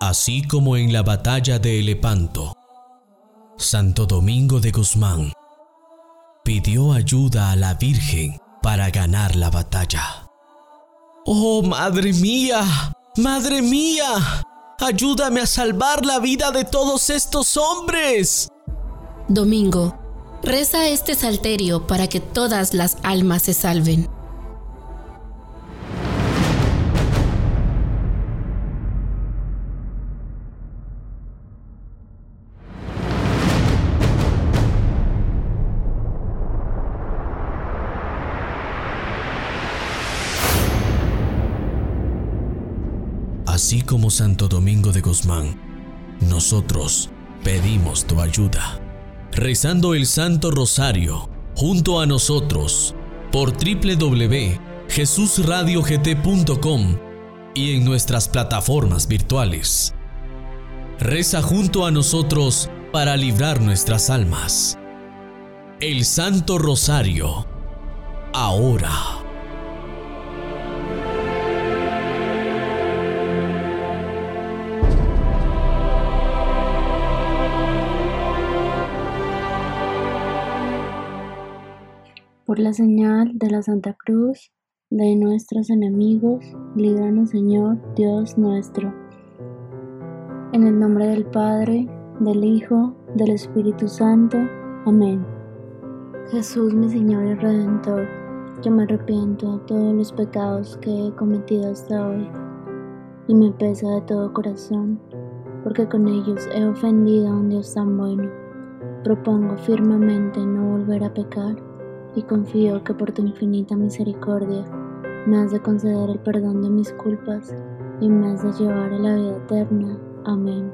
así como en la batalla de Elepanto. Santo Domingo de Guzmán pidió ayuda a la Virgen para ganar la batalla. ¡Oh, madre mía! ¡Madre mía! ¡Ayúdame a salvar la vida de todos estos hombres! Domingo, reza este salterio para que todas las almas se salven. Como Santo Domingo de Guzmán, nosotros pedimos tu ayuda. Rezando el Santo Rosario junto a nosotros por www.jesusradiogt.com y en nuestras plataformas virtuales. Reza junto a nosotros para librar nuestras almas. El Santo Rosario, ahora. Por la señal de la Santa Cruz de nuestros enemigos, líbranos Señor, Dios nuestro. En el nombre del Padre, del Hijo, del Espíritu Santo. Amén. Jesús mi Señor y Redentor, yo me arrepiento de todos los pecados que he cometido hasta hoy y me pesa de todo corazón, porque con ellos he ofendido a un Dios tan bueno. Propongo firmemente no volver a pecar y confío que por tu infinita misericordia me has de conceder el perdón de mis culpas y me has de llevar a la vida eterna. Amén.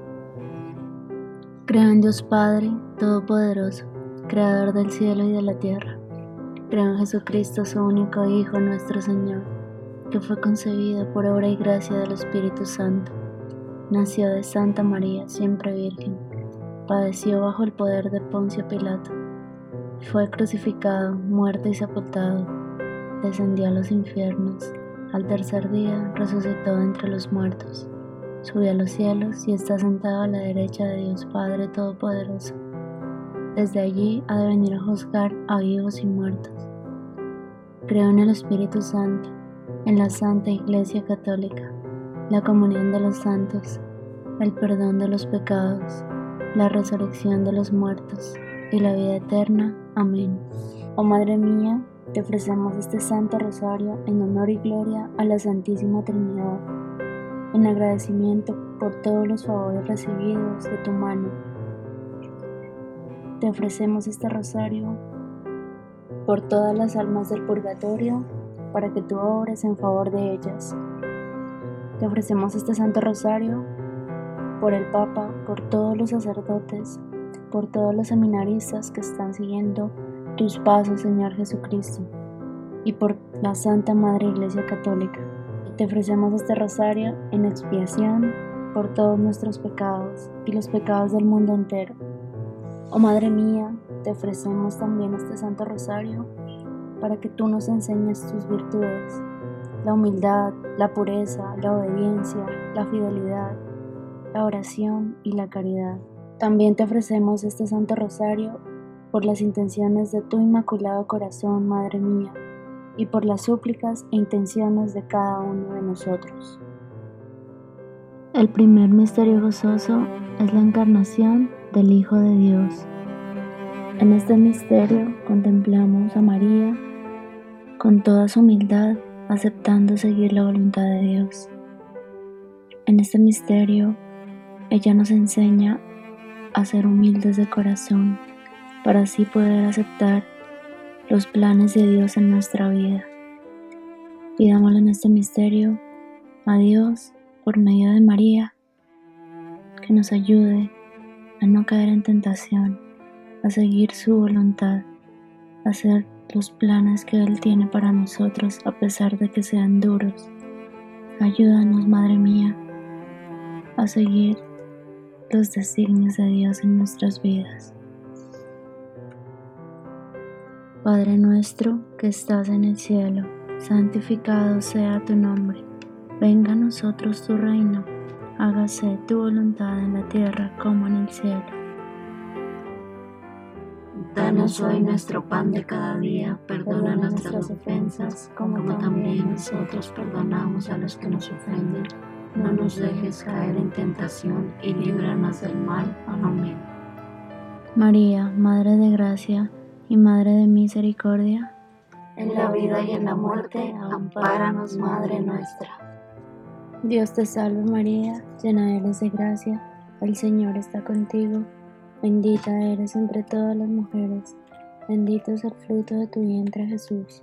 Creo en Dios Padre Todopoderoso, Creador del cielo y de la tierra. Creo en Jesucristo, su único Hijo, nuestro Señor, que fue concebido por obra y gracia del Espíritu Santo. Nació de Santa María, siempre Virgen. Padeció bajo el poder de Poncio Pilato fue crucificado, muerto y sepultado, descendió a los infiernos, al tercer día resucitó entre los muertos, subió a los cielos y está sentado a la derecha de Dios Padre Todopoderoso. Desde allí ha de venir a juzgar a vivos y muertos. Creo en el Espíritu Santo, en la Santa Iglesia Católica, la comunión de los santos, el perdón de los pecados, la resurrección de los muertos y la vida eterna. Amén. Oh Madre mía, te ofrecemos este Santo Rosario en honor y gloria a la Santísima Trinidad, en agradecimiento por todos los favores recibidos de tu mano. Te ofrecemos este rosario por todas las almas del purgatorio, para que tú obres en favor de ellas. Te ofrecemos este Santo Rosario por el Papa, por todos los sacerdotes, por todos los seminaristas que están siguiendo tus pasos, Señor Jesucristo, y por la Santa Madre Iglesia Católica. Te ofrecemos este rosario en expiación por todos nuestros pecados y los pecados del mundo entero. Oh Madre mía, te ofrecemos también este Santo Rosario para que tú nos enseñes tus virtudes, la humildad, la pureza, la obediencia, la fidelidad, la oración y la caridad. También te ofrecemos este Santo Rosario por las intenciones de tu Inmaculado Corazón, Madre mía, y por las súplicas e intenciones de cada uno de nosotros. El primer misterio gozoso es la encarnación del Hijo de Dios. En este misterio contemplamos a María con toda su humildad, aceptando seguir la voluntad de Dios. En este misterio, ella nos enseña a ser humildes de corazón para así poder aceptar los planes de Dios en nuestra vida. Pidámosle en este misterio a Dios por medio de María que nos ayude a no caer en tentación, a seguir su voluntad, a hacer los planes que Él tiene para nosotros a pesar de que sean duros. Ayúdanos, Madre mía, a seguir los designios de Dios en nuestras vidas. Padre nuestro que estás en el cielo, santificado sea tu nombre. Venga a nosotros tu reino. hágase tu voluntad en la tierra como en el cielo. Danos hoy nuestro pan de cada día, perdona nuestras ofensas, como también nosotros perdonamos a los que nos ofenden. No nos dejes caer en tentación y líbranos del mal. Amén. María, Madre de Gracia y Madre de Misericordia, en la vida y en la muerte, ampáranos, Madre nuestra. Dios te salve María, llena eres de gracia, el Señor está contigo, bendita eres entre todas las mujeres, bendito es el fruto de tu vientre Jesús.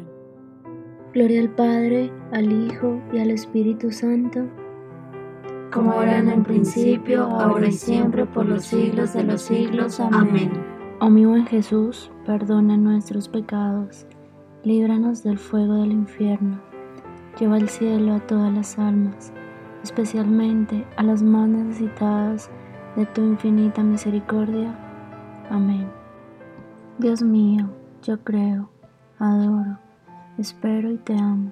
Gloria al Padre, al Hijo y al Espíritu Santo, como era en el principio, ahora y siempre, por los siglos de los siglos. Amén. Oh mi buen Jesús, perdona nuestros pecados, líbranos del fuego del infierno Lleva al cielo a todas las almas, especialmente a las más necesitadas de tu infinita misericordia. Amén. Dios mío, yo creo, adoro, espero y te amo,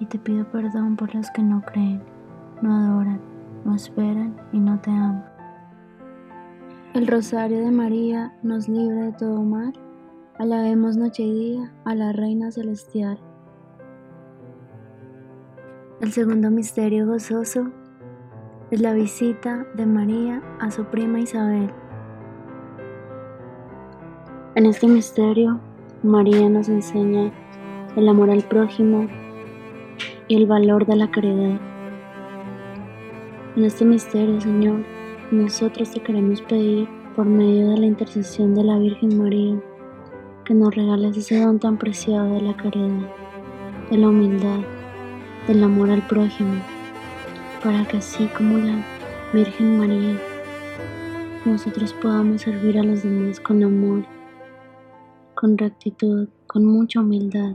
y te pido perdón por los que no creen, no adoran, no esperan y no te aman. El rosario de María nos libra de todo mal. Alabemos noche y día a la Reina Celestial. El segundo misterio gozoso es la visita de María a su prima Isabel. En este misterio, María nos enseña el amor al prójimo y el valor de la caridad. En este misterio, Señor, nosotros te queremos pedir, por medio de la intercesión de la Virgen María, que nos regales ese don tan preciado de la caridad, de la humildad, del amor al prójimo, para que así como la Virgen María, nosotros podamos servir a los demás con amor, con rectitud, con mucha humildad.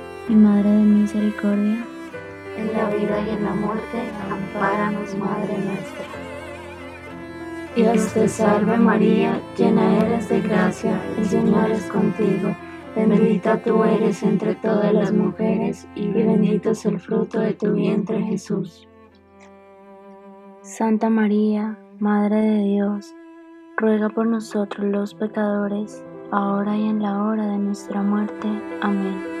y Madre de Misericordia, en la vida y en la muerte, ampáranos, Madre nuestra. Dios te salve María, llena eres de gracia, el Señor es contigo. Bendita tú eres entre todas las mujeres y bendito es el fruto de tu vientre Jesús. Santa María, Madre de Dios, ruega por nosotros los pecadores, ahora y en la hora de nuestra muerte. Amén.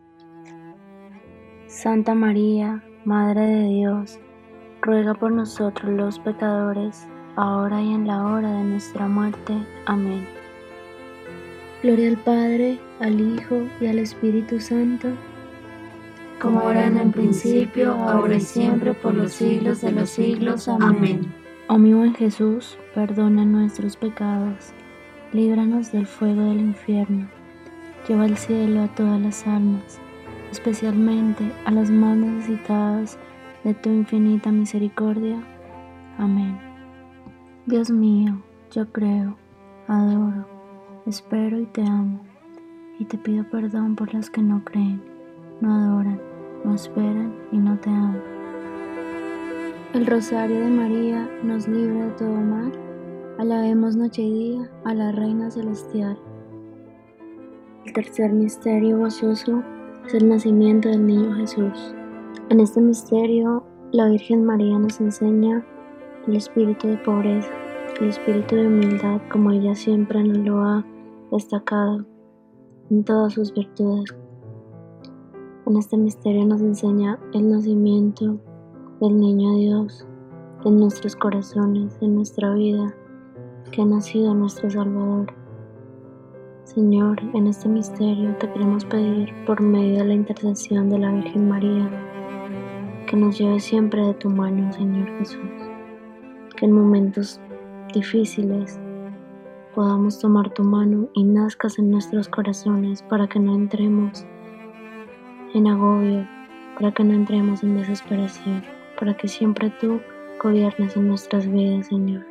Santa María, Madre de Dios, ruega por nosotros los pecadores, ahora y en la hora de nuestra muerte. Amén. Gloria al Padre, al Hijo y al Espíritu Santo, como era en el principio, ahora y siempre, por los siglos de los siglos. Amén. Oh mi buen Jesús, perdona nuestros pecados líbranos del fuego del infierno, lleva al cielo a todas las almas, especialmente a las más necesitadas de tu infinita misericordia. Amén. Dios mío, yo creo, adoro, espero y te amo, y te pido perdón por los que no creen, no adoran, no esperan y no te aman. El rosario de María nos libra de todo mal Alabemos noche y día a la Reina Celestial. El tercer misterio gozoso es el nacimiento del niño Jesús. En este misterio, la Virgen María nos enseña el espíritu de pobreza, el espíritu de humildad como ella siempre nos lo ha destacado en todas sus virtudes. En este misterio nos enseña el nacimiento del niño Dios en nuestros corazones, en nuestra vida, que ha nacido nuestro Salvador. Señor, en este misterio te queremos pedir por medio de la intercesión de la Virgen María, que nos lleve siempre de tu mano, Señor Jesús, que en momentos difíciles podamos tomar tu mano y nazcas en nuestros corazones para que no entremos en agobio, para que no entremos en desesperación, para que siempre tú gobiernes en nuestras vidas, Señor.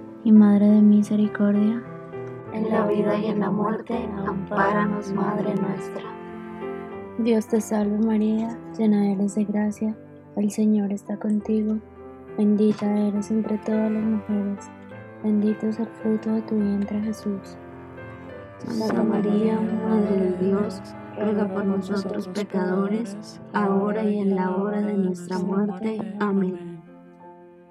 y Madre de Misericordia, en la vida y en la muerte, ampáranos, Madre nuestra. Dios te salve María, llena eres de gracia, el Señor está contigo, bendita eres entre todas las mujeres, bendito es el fruto de tu vientre Jesús. Santa María, Madre de Dios, ruega por nosotros pecadores, ahora y en la hora de nuestra muerte. Amén.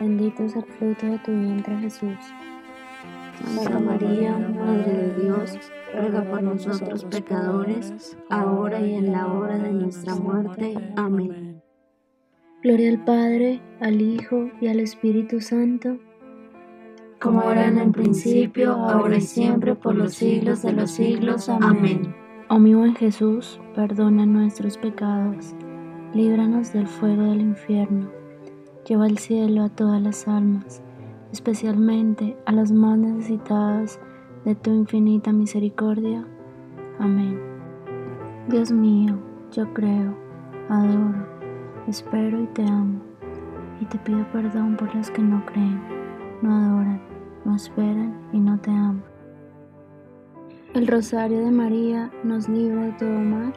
bendito es el fruto de tu vientre Jesús. Santa María, Madre de Dios, ruega por nosotros pecadores, ahora y en la hora de nuestra muerte. Amén. Gloria al Padre, al Hijo y al Espíritu Santo, como era en el principio, ahora y siempre, por los siglos de los siglos. Amén. Oh mi buen Jesús, perdona nuestros pecados, líbranos del fuego del infierno, lleva al cielo a todas las almas, especialmente a las más necesitadas de tu infinita misericordia. Amén. Dios mío, yo creo, adoro, espero y te amo, y te pido perdón por los que no creen, no adoran, no esperan y no te aman. El rosario de María nos libra de todo mal.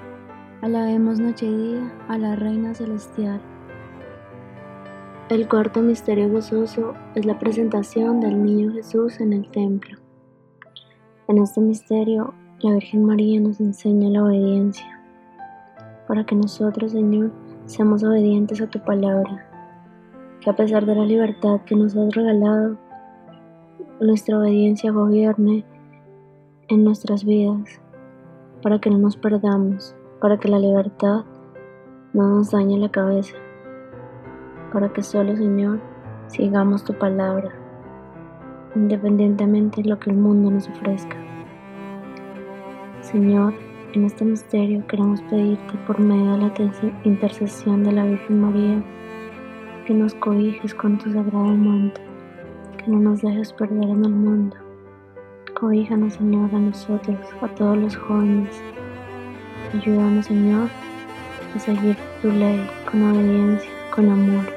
Alabemos noche y día a la Reina Celestial. El cuarto misterio gozoso es la presentación del niño Jesús en el templo. En este misterio, la Virgen María nos enseña la obediencia, para que nosotros, Señor, seamos obedientes a tu palabra, que a pesar de la libertad que nos has regalado, nuestra obediencia gobierne en nuestras vidas, para que no nos perdamos, para que la libertad no nos dañe la cabeza, para que solo, Señor, sigamos tu palabra, independientemente de lo que el mundo nos ofrezca. Señor, en este misterio queremos pedirte por medio de la intercesión de la Virgen María, que nos cobijes con tu sagrado manto no nos dejes perder en el mundo. Cohíjanos, Señor, a nosotros, a todos los jóvenes. Ayúdanos, Señor, a seguir tu ley con obediencia, con amor.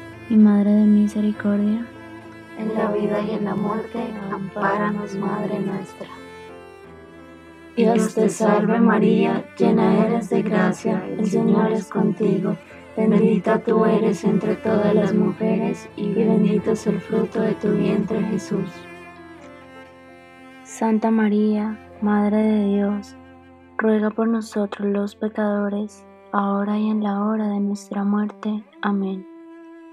y Madre de Misericordia, en la vida y en la muerte, ampáranos, Madre nuestra. Dios te salve María, llena eres de gracia, el Señor es contigo. Bendita tú eres entre todas las mujeres y bendito es el fruto de tu vientre Jesús. Santa María, Madre de Dios, ruega por nosotros los pecadores, ahora y en la hora de nuestra muerte. Amén.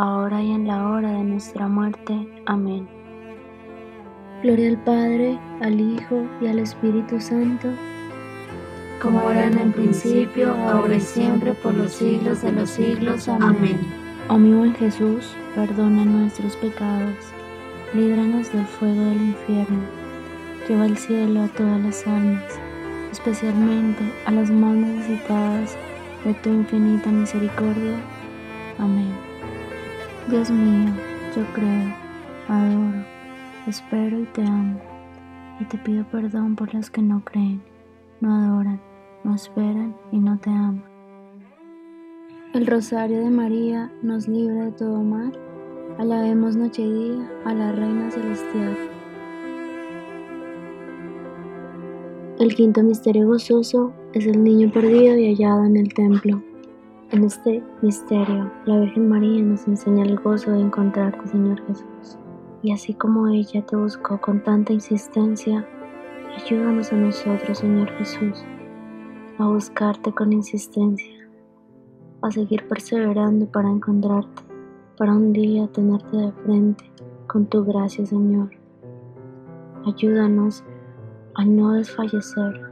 ahora y en la hora de nuestra muerte. Amén. Gloria al Padre, al Hijo y al Espíritu Santo, como era en el principio, ahora y siempre, por los siglos de los siglos. Amén. Oh mi buen Jesús, perdona nuestros pecados, líbranos del fuego del infierno, lleva al cielo a todas las almas, especialmente a las más necesitadas de tu infinita misericordia. Amén. Dios mío, yo creo, adoro, espero y te amo, y te pido perdón por los que no creen, no adoran, no esperan y no te aman. El rosario de María nos libra de todo mal. Alabemos noche y día a la Reina Celestial. El quinto misterio gozoso es el niño perdido y hallado en el templo. En este misterio, la Virgen María nos enseña el gozo de encontrarte, Señor Jesús. Y así como ella te buscó con tanta insistencia, ayúdanos a nosotros, Señor Jesús, a buscarte con insistencia a seguir perseverando para encontrarte, para un día tenerte de frente con tu gracia, Señor. Ayúdanos a no desfallecer,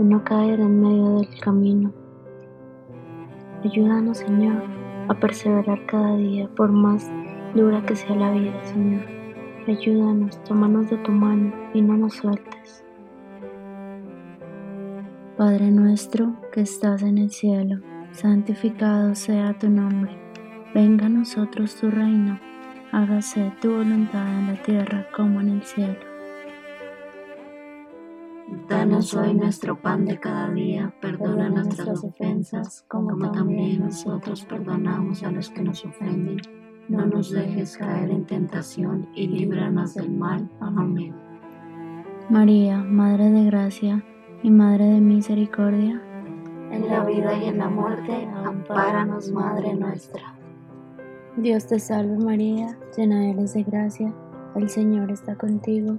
a no caer en medio del camino. Ayúdanos, Señor, a perseverar cada día, por más dura que sea la vida, Señor. Ayúdanos, tómanos de tu mano y no nos sueltes. Padre nuestro que estás en el cielo santificado sea tu nombre. Venga a nosotros tu reino, hágase tu voluntad en la tierra como en el cielo. Danos hoy nuestro pan de cada día, perdona nuestras ofensas, como también nosotros perdonamos a los que nos ofenden. No nos dejes caer en tentación y líbranos del mal. Amén. María, Madre de Gracia y Madre de Misericordia, en la vida y en la muerte, ampáranos, Madre nuestra. Dios te salve María, llena eres de gracia, el Señor está contigo,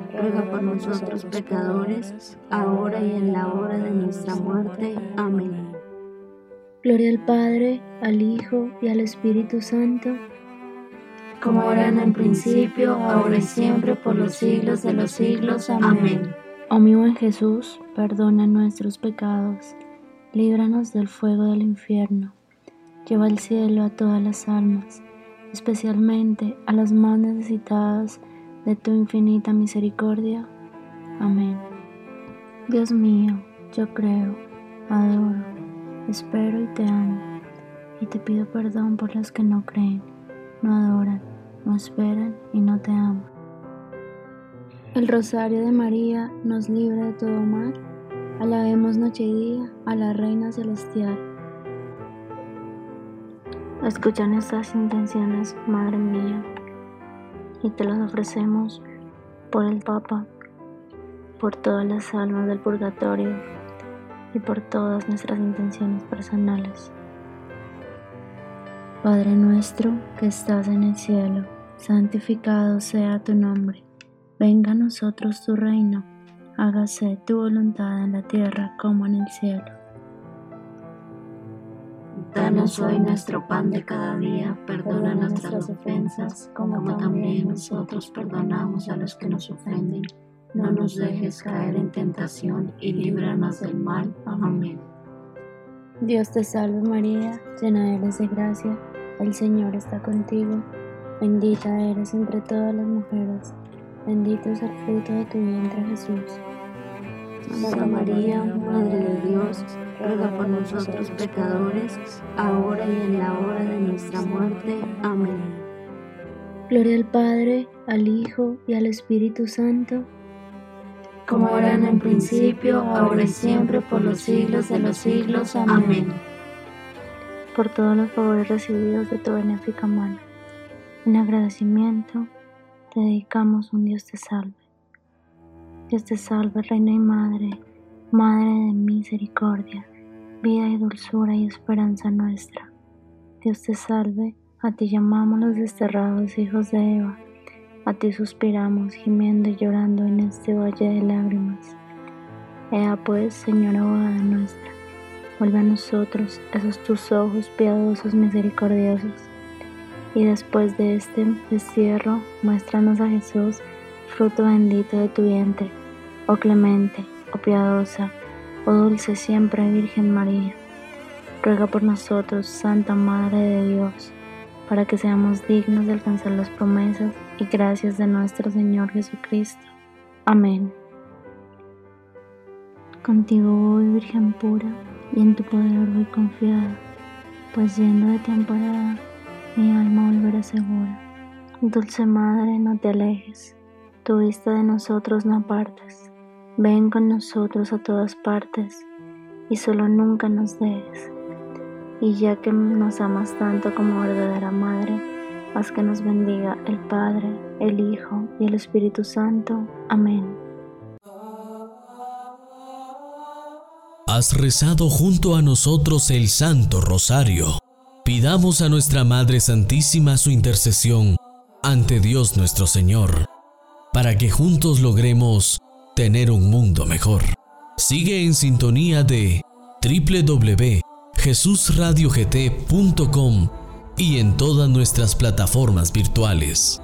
ruega por nosotros pecadores, ahora y en la hora de nuestra muerte. Amén. Gloria al Padre, al Hijo y al Espíritu Santo, como era en el principio, ahora y siempre, por los siglos de los siglos. Amén. Oh mi buen Jesús, perdona nuestros pecados, líbranos del fuego del infierno, lleva al cielo a todas las almas, especialmente a las más necesitadas de tu infinita misericordia. Amén. Dios mío, yo creo, adoro Espero y te amo, y te pido perdón por los que no creen, no adoran, no esperan y no te aman. El rosario de María nos libra de todo mal. Alabemos noche y día a la Reina Celestial. Escucha nuestras intenciones, Madre mía, y te las ofrecemos por el Papa, por todas las almas del purgatorio y por todas nuestras intenciones personales. Padre nuestro que estás en el cielo, santificado sea tu nombre. Venga a nosotros tu reino. Hágase tu voluntad en la tierra como en el cielo. Danos hoy nuestro pan de cada día, perdona nuestras ofensas, como también nosotros perdonamos a los que nos ofenden no nos dejes caer en tentación y líbranos del mal. Amén. Dios te salve María, llena eres de gracia, el Señor está contigo, bendita eres entre todas las mujeres, bendito es el fruto de tu vientre Jesús. Santa María, Madre de Dios, ruega por nosotros pecadores, ahora y en la hora de nuestra muerte. Amén. Gloria al Padre, al Hijo y al Espíritu Santo como era en el principio, ahora y siempre, por los siglos de los siglos. Amén. Por todos los favores recibidos de tu benéfica mano, en agradecimiento te dedicamos un Dios te salve. Dios te salve, Reina y Madre, Madre de misericordia, vida y dulzura y esperanza nuestra. Dios te salve, a ti llamamos los desterrados hijos de Eva a ti suspiramos, gimiendo y llorando en este valle de lágrimas. Ea pues, Señora abogada nuestra, vuelve a nosotros esos tus ojos piadosos, misericordiosos, y después de este destierro, muéstranos a Jesús, fruto bendito de tu vientre, oh clemente, oh piadosa, oh dulce siempre Virgen María. ruega por nosotros, Santa Madre de Dios, para que seamos dignos de alcanzar las promesas y gracias de nuestro Señor Jesucristo. Amén. Contigo voy, Virgen pura, y en tu poder voy confiada, pues yendo de ti mi alma volverá segura. Dulce Madre, no te alejes, tu vista de nosotros no apartes. Ven con nosotros a todas partes, y solo nunca nos dejes y ya que nos amas tanto como verdadera Madre, haz que nos bendiga el Padre, el Hijo y el Espíritu Santo. Amén. Has rezado junto a nosotros el Santo Rosario. Pidamos a nuestra Madre Santísima su intercesión ante Dios nuestro Señor, para que juntos logremos tener un mundo mejor. Sigue en sintonía de www jesusradiogt.com y en todas nuestras plataformas virtuales.